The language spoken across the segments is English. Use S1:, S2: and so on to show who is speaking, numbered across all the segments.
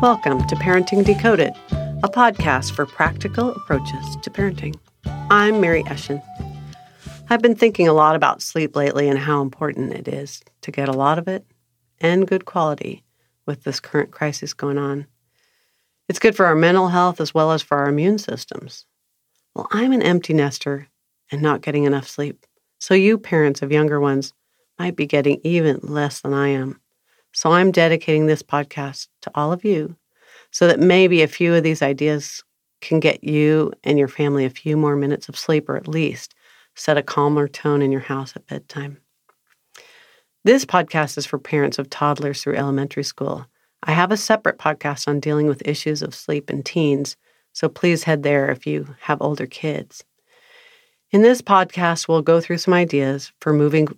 S1: Welcome to Parenting Decoded, a podcast for practical approaches to parenting. I'm Mary Eschen. I've been thinking a lot about sleep lately and how important it is to get a lot of it and good quality with this current crisis going on. It's good for our mental health as well as for our immune systems. Well, I'm an empty nester and not getting enough sleep. So, you parents of younger ones might be getting even less than I am. So, I'm dedicating this podcast to all of you so that maybe a few of these ideas can get you and your family a few more minutes of sleep or at least set a calmer tone in your house at bedtime. This podcast is for parents of toddlers through elementary school. I have a separate podcast on dealing with issues of sleep in teens, so please head there if you have older kids. In this podcast, we'll go through some ideas for moving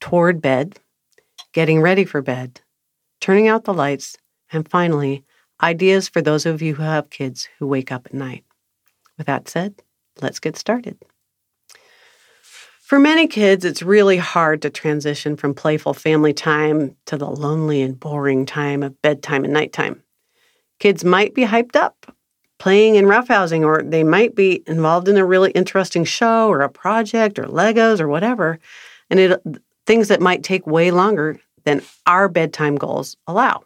S1: toward bed, getting ready for bed, turning out the lights, and finally, ideas for those of you who have kids who wake up at night. With that said, let's get started. For many kids, it's really hard to transition from playful family time to the lonely and boring time of bedtime and nighttime. Kids might be hyped up, playing and roughhousing, or they might be involved in a really interesting show or a project or Legos or whatever, and it things that might take way longer than our bedtime goals allow.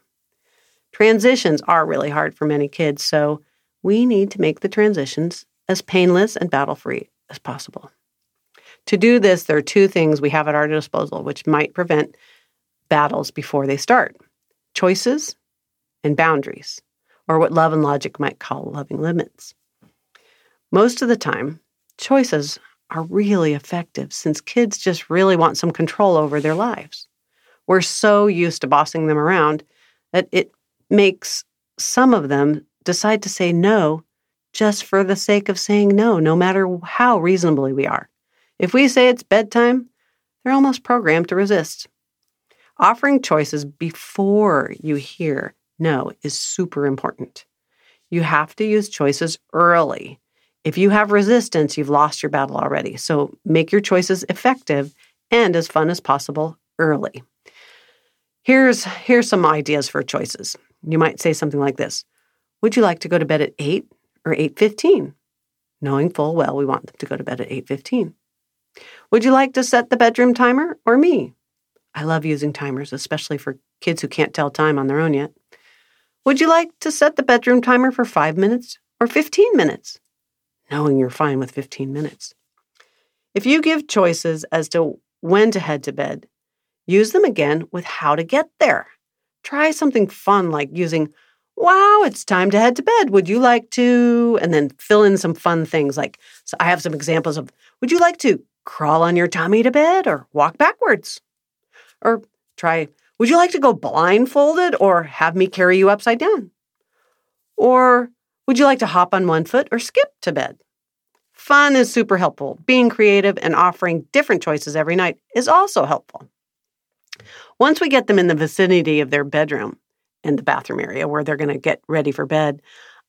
S1: Transitions are really hard for many kids, so we need to make the transitions as painless and battle free as possible. To do this, there are two things we have at our disposal which might prevent battles before they start choices and boundaries, or what love and logic might call loving limits. Most of the time, choices are really effective since kids just really want some control over their lives. We're so used to bossing them around that it makes some of them decide to say no just for the sake of saying no, no matter how reasonably we are. If we say it's bedtime, they're almost programmed to resist. Offering choices before you hear no is super important. You have to use choices early. If you have resistance, you've lost your battle already. So make your choices effective and as fun as possible early. Here's, here's some ideas for choices. You might say something like this Would you like to go to bed at 8 or 8.15? Knowing full well we want them to go to bed at 8.15. Would you like to set the bedroom timer or me? I love using timers, especially for kids who can't tell time on their own yet. Would you like to set the bedroom timer for five minutes or 15 minutes? Knowing you're fine with 15 minutes. If you give choices as to when to head to bed, use them again with how to get there. Try something fun like using, Wow, it's time to head to bed. Would you like to? And then fill in some fun things like, so I have some examples of, Would you like to crawl on your tummy to bed or walk backwards. Or try, would you like to go blindfolded or have me carry you upside down? Or would you like to hop on one foot or skip to bed? Fun is super helpful. Being creative and offering different choices every night is also helpful. Once we get them in the vicinity of their bedroom and the bathroom area where they're going to get ready for bed,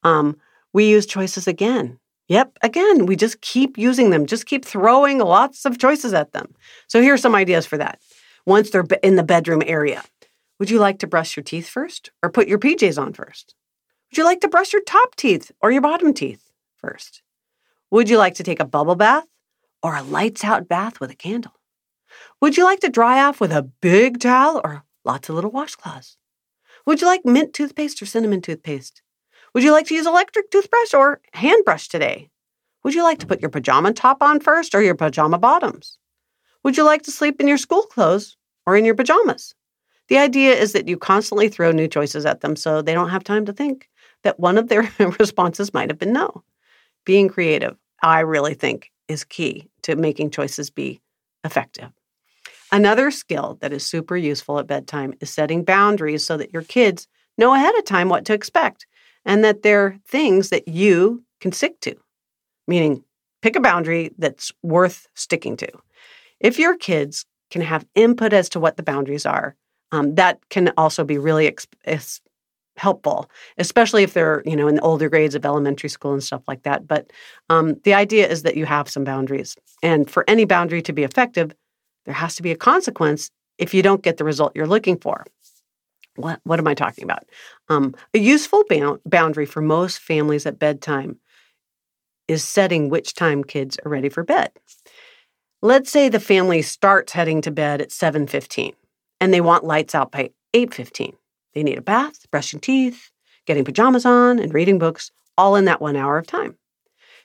S1: um, we use choices again Yep, again, we just keep using them, just keep throwing lots of choices at them. So here are some ideas for that. Once they're in the bedroom area, would you like to brush your teeth first or put your PJs on first? Would you like to brush your top teeth or your bottom teeth first? Would you like to take a bubble bath or a lights out bath with a candle? Would you like to dry off with a big towel or lots of little washcloths? Would you like mint toothpaste or cinnamon toothpaste? Would you like to use electric toothbrush or hand brush today? Would you like to put your pajama top on first or your pajama bottoms? Would you like to sleep in your school clothes or in your pajamas? The idea is that you constantly throw new choices at them so they don't have time to think that one of their responses might have been no. Being creative, I really think, is key to making choices be effective. Another skill that is super useful at bedtime is setting boundaries so that your kids know ahead of time what to expect and that they're things that you can stick to, meaning pick a boundary that's worth sticking to. If your kids can have input as to what the boundaries are, um, that can also be really helpful, especially if they're you know in the older grades of elementary school and stuff like that. But um, the idea is that you have some boundaries, and for any boundary to be effective, there has to be a consequence if you don't get the result you're looking for. What, what am I talking about? Um, a useful boundary for most families at bedtime is setting which time kids are ready for bed. Let's say the family starts heading to bed at 7:15 and they want lights out by 8:15. They need a bath, brushing teeth, getting pajamas on and reading books all in that 1 hour of time.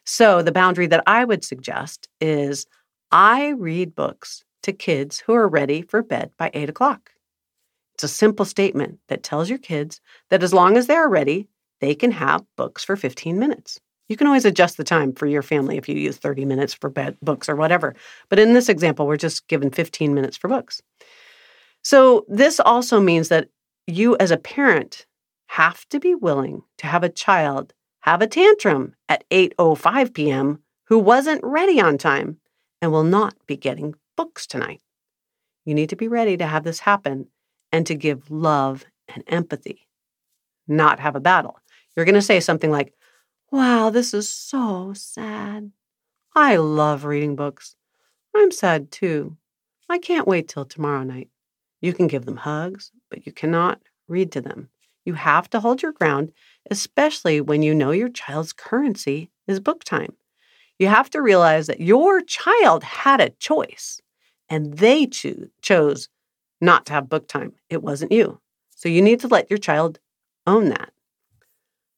S1: So the boundary that I would suggest is I read books to kids who are ready for bed by 8 o'clock. It's a simple statement that tells your kids that as long as they are ready, they can have books for 15 minutes. You can always adjust the time for your family if you use 30 minutes for bed books or whatever. But in this example, we're just given 15 minutes for books. So this also means that you as a parent have to be willing to have a child have a tantrum at 8:05 p.m. who wasn't ready on time and will not be getting books tonight. You need to be ready to have this happen and to give love and empathy, not have a battle. You're going to say something like, Wow, this is so sad. I love reading books. I'm sad too. I can't wait till tomorrow night. You can give them hugs, but you cannot read to them. You have to hold your ground, especially when you know your child's currency is book time. You have to realize that your child had a choice and they cho- chose not to have book time. It wasn't you. So you need to let your child own that.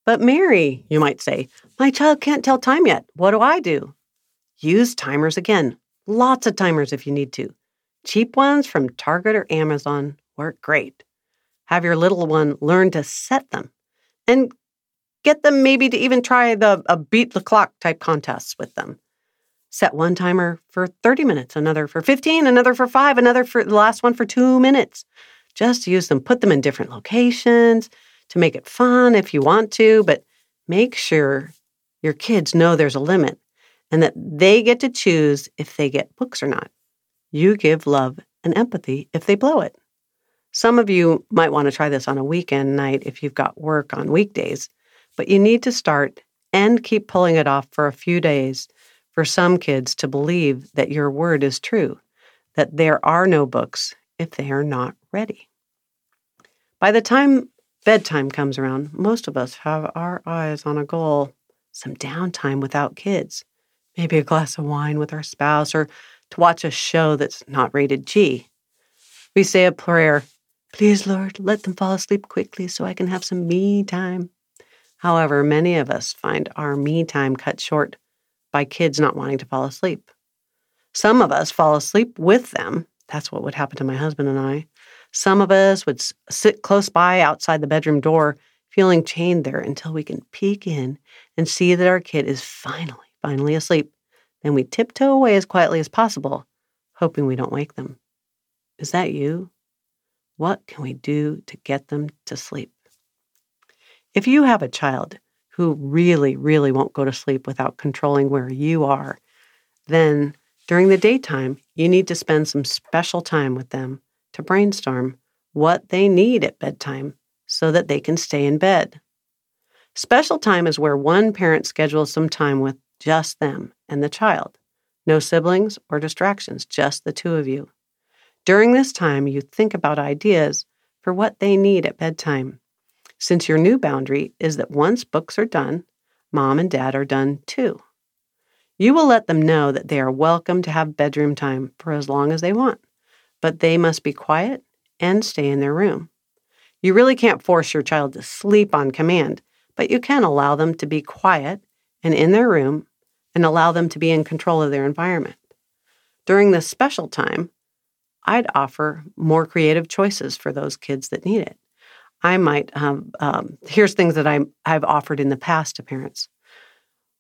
S1: But Mary, you might say, my child can't tell time yet. What do I do? Use timers again. Lots of timers if you need to. Cheap ones from Target or Amazon work great. Have your little one learn to set them and get them maybe to even try the a beat the clock type contests with them. Set one timer for 30 minutes, another for 15, another for 5, another for the last one for 2 minutes. Just use them, put them in different locations to make it fun if you want to, but make sure your kids know there's a limit and that they get to choose if they get books or not. You give love and empathy if they blow it. Some of you might want to try this on a weekend night if you've got work on weekdays, but you need to start and keep pulling it off for a few days for some kids to believe that your word is true, that there are no books if they are not ready. By the time bedtime comes around, most of us have our eyes on a goal some downtime without kids, maybe a glass of wine with our spouse, or to watch a show that's not rated G. We say a prayer, Please, Lord, let them fall asleep quickly so I can have some me time. However, many of us find our me time cut short by kids not wanting to fall asleep. Some of us fall asleep with them. That's what would happen to my husband and I. Some of us would sit close by outside the bedroom door, feeling chained there until we can peek in and see that our kid is finally, finally asleep. Then we tiptoe away as quietly as possible, hoping we don't wake them. Is that you? What can we do to get them to sleep? If you have a child who really, really won't go to sleep without controlling where you are, then during the daytime, you need to spend some special time with them to brainstorm what they need at bedtime so that they can stay in bed. Special time is where one parent schedules some time with just them and the child. No siblings or distractions, just the two of you. During this time, you think about ideas for what they need at bedtime. Since your new boundary is that once books are done, mom and dad are done too. You will let them know that they are welcome to have bedroom time for as long as they want, but they must be quiet and stay in their room. You really can't force your child to sleep on command, but you can allow them to be quiet and in their room and allow them to be in control of their environment. During this special time, I'd offer more creative choices for those kids that need it. I might, um, um, here's things that i I've offered in the past to parents.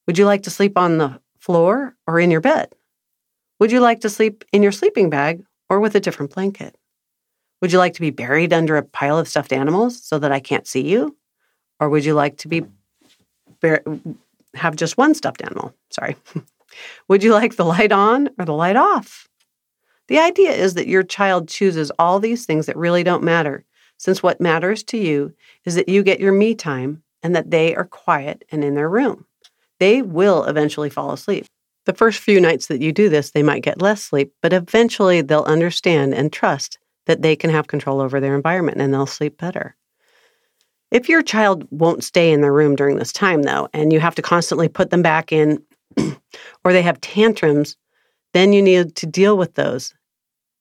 S1: Would you like to sleep on the floor or in your bed? Would you like to sleep in your sleeping bag or with a different blanket? Would you like to be buried under a pile of stuffed animals so that I can't see you? Or would you like to be bur- have just one stuffed animal? Sorry. would you like the light on or the light off? The idea is that your child chooses all these things that really don't matter, since what matters to you is that you get your me time and that they are quiet and in their room. They will eventually fall asleep. The first few nights that you do this, they might get less sleep, but eventually they'll understand and trust that they can have control over their environment and they'll sleep better. If your child won't stay in their room during this time, though, and you have to constantly put them back in, or they have tantrums, then you need to deal with those.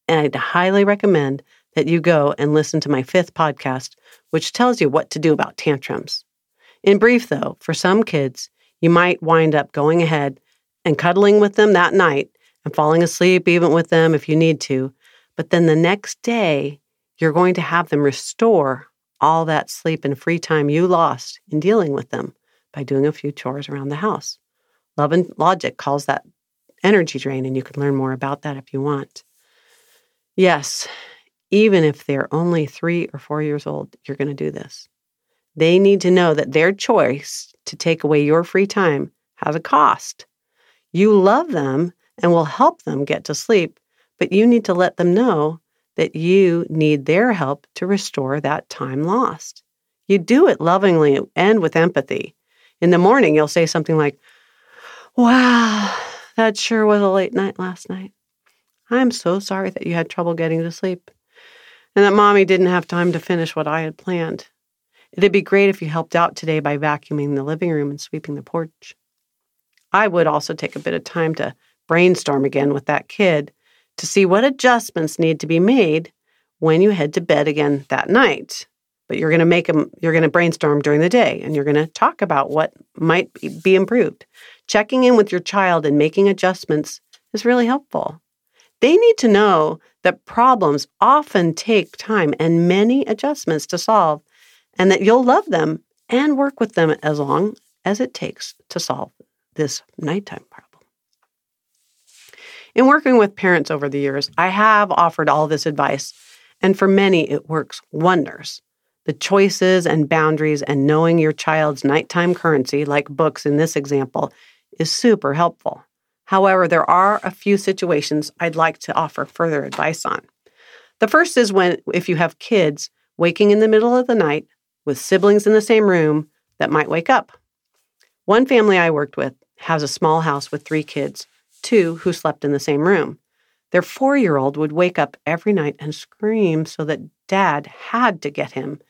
S1: And I'd highly recommend that you go and listen to my fifth podcast, which tells you what to do about tantrums. In brief, though, for some kids, you might wind up going ahead and cuddling with them that night and falling asleep even with them if you need to. But then the next day, you're going to have them restore all that sleep and free time you lost in dealing with them by doing a few chores around the house. Love and Logic calls that energy drain, and you can learn more about that if you want. Yes, even if they're only three or four years old, you're going to do this. They need to know that their choice to take away your free time has a cost. You love them and will help them get to sleep, but you need to let them know that you need their help to restore that time lost. You do it lovingly and with empathy. In the morning, you'll say something like, Wow, that sure was a late night last night. I'm so sorry that you had trouble getting to sleep and that mommy didn't have time to finish what I had planned. It'd be great if you helped out today by vacuuming the living room and sweeping the porch. I would also take a bit of time to brainstorm again with that kid to see what adjustments need to be made when you head to bed again that night. But you're going to make them, you're going to brainstorm during the day and you're going to talk about what might be improved. Checking in with your child and making adjustments is really helpful. They need to know that problems often take time and many adjustments to solve, and that you'll love them and work with them as long as it takes to solve this nighttime problem. In working with parents over the years, I have offered all this advice, and for many, it works wonders. The choices and boundaries and knowing your child's nighttime currency, like books in this example, is super helpful. However, there are a few situations I'd like to offer further advice on. The first is when, if you have kids waking in the middle of the night with siblings in the same room that might wake up. One family I worked with has a small house with three kids two who slept in the same room. Their four year old would wake up every night and scream so that dad had to get him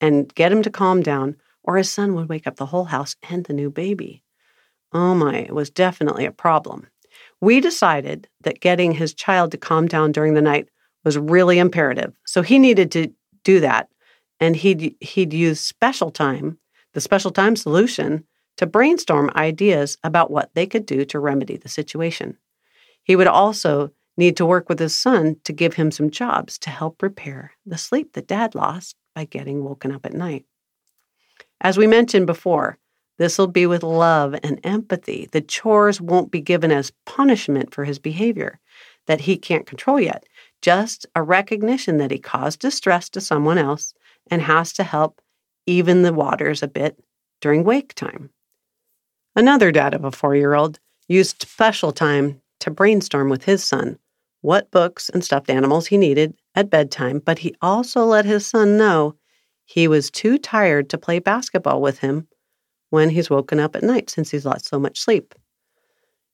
S1: and get him to calm down, or his son would wake up the whole house and the new baby. Oh my, it was definitely a problem. We decided that getting his child to calm down during the night was really imperative. So he needed to do that. And he'd, he'd use special time, the special time solution, to brainstorm ideas about what they could do to remedy the situation. He would also need to work with his son to give him some jobs to help repair the sleep that dad lost by getting woken up at night. As we mentioned before, this will be with love and empathy. The chores won't be given as punishment for his behavior that he can't control yet, just a recognition that he caused distress to someone else and has to help even the waters a bit during wake time. Another dad of a four year old used special time to brainstorm with his son what books and stuffed animals he needed at bedtime, but he also let his son know he was too tired to play basketball with him when he's woken up at night since he's lost so much sleep.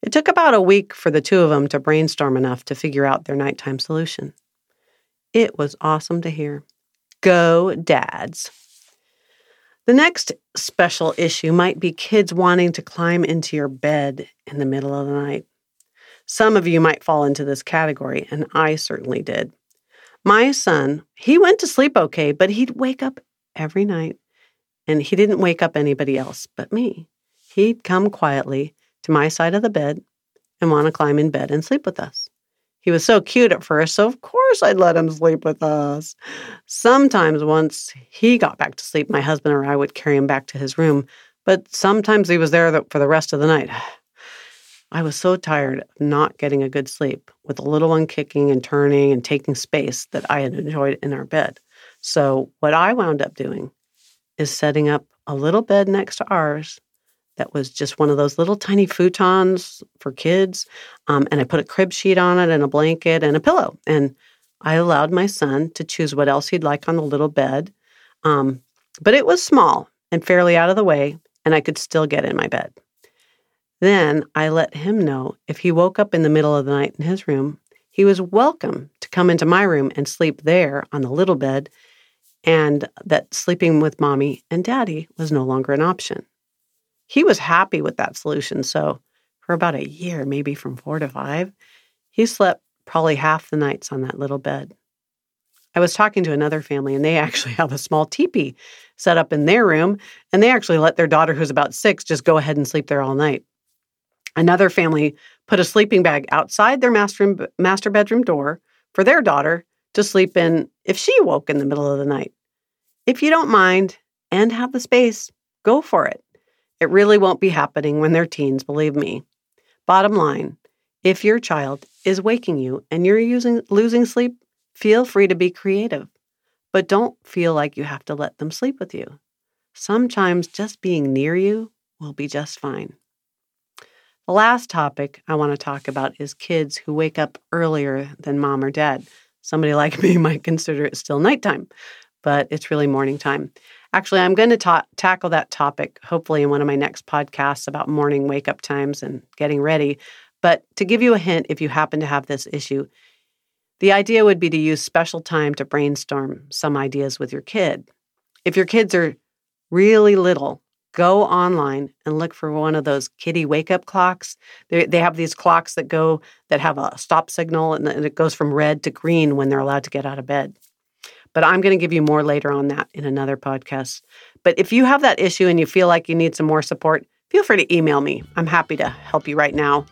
S1: It took about a week for the two of them to brainstorm enough to figure out their nighttime solution. It was awesome to hear. Go, dads. The next special issue might be kids wanting to climb into your bed in the middle of the night. Some of you might fall into this category, and I certainly did. My son, he went to sleep okay, but he'd wake up every night, and he didn't wake up anybody else but me. He'd come quietly to my side of the bed and want to climb in bed and sleep with us. He was so cute at first, so of course I'd let him sleep with us. Sometimes, once he got back to sleep, my husband or I would carry him back to his room, but sometimes he was there for the rest of the night. I was so tired of not getting a good sleep with the little one kicking and turning and taking space that I had enjoyed in our bed. So, what I wound up doing is setting up a little bed next to ours that was just one of those little tiny futons for kids. Um, and I put a crib sheet on it and a blanket and a pillow. And I allowed my son to choose what else he'd like on the little bed. Um, but it was small and fairly out of the way, and I could still get in my bed. Then I let him know if he woke up in the middle of the night in his room, he was welcome to come into my room and sleep there on the little bed, and that sleeping with mommy and daddy was no longer an option. He was happy with that solution, so for about a year, maybe from four to five, he slept probably half the nights on that little bed. I was talking to another family, and they actually have a small teepee set up in their room, and they actually let their daughter, who's about six, just go ahead and sleep there all night. Another family put a sleeping bag outside their master, master bedroom door for their daughter to sleep in if she woke in the middle of the night. If you don't mind and have the space, go for it. It really won't be happening when they're teens, believe me. Bottom line if your child is waking you and you're using, losing sleep, feel free to be creative, but don't feel like you have to let them sleep with you. Sometimes just being near you will be just fine. The last topic I want to talk about is kids who wake up earlier than mom or dad. Somebody like me might consider it still nighttime, but it's really morning time. Actually, I'm going to ta- tackle that topic hopefully in one of my next podcasts about morning wake up times and getting ready. But to give you a hint, if you happen to have this issue, the idea would be to use special time to brainstorm some ideas with your kid. If your kids are really little, go online and look for one of those kitty wake up clocks. They, they have these clocks that go that have a stop signal and it goes from red to green when they're allowed to get out of bed. But I'm going to give you more later on that in another podcast. But if you have that issue and you feel like you need some more support, feel free to email me. I'm happy to help you right now.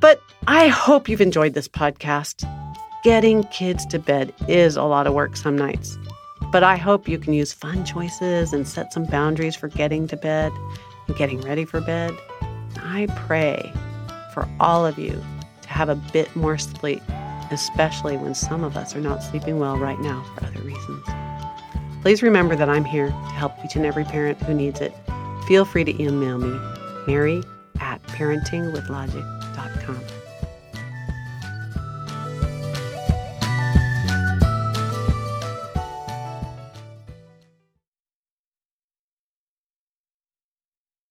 S1: But I hope you've enjoyed this podcast. Getting kids to bed is a lot of work some nights. But I hope you can use fun choices and set some boundaries for getting to bed and getting ready for bed. I pray for all of you to have a bit more sleep, especially when some of us are not sleeping well right now for other reasons. Please remember that I'm here to help each and every parent who needs it. Feel free to email me, Mary at parentingwithlogic.com.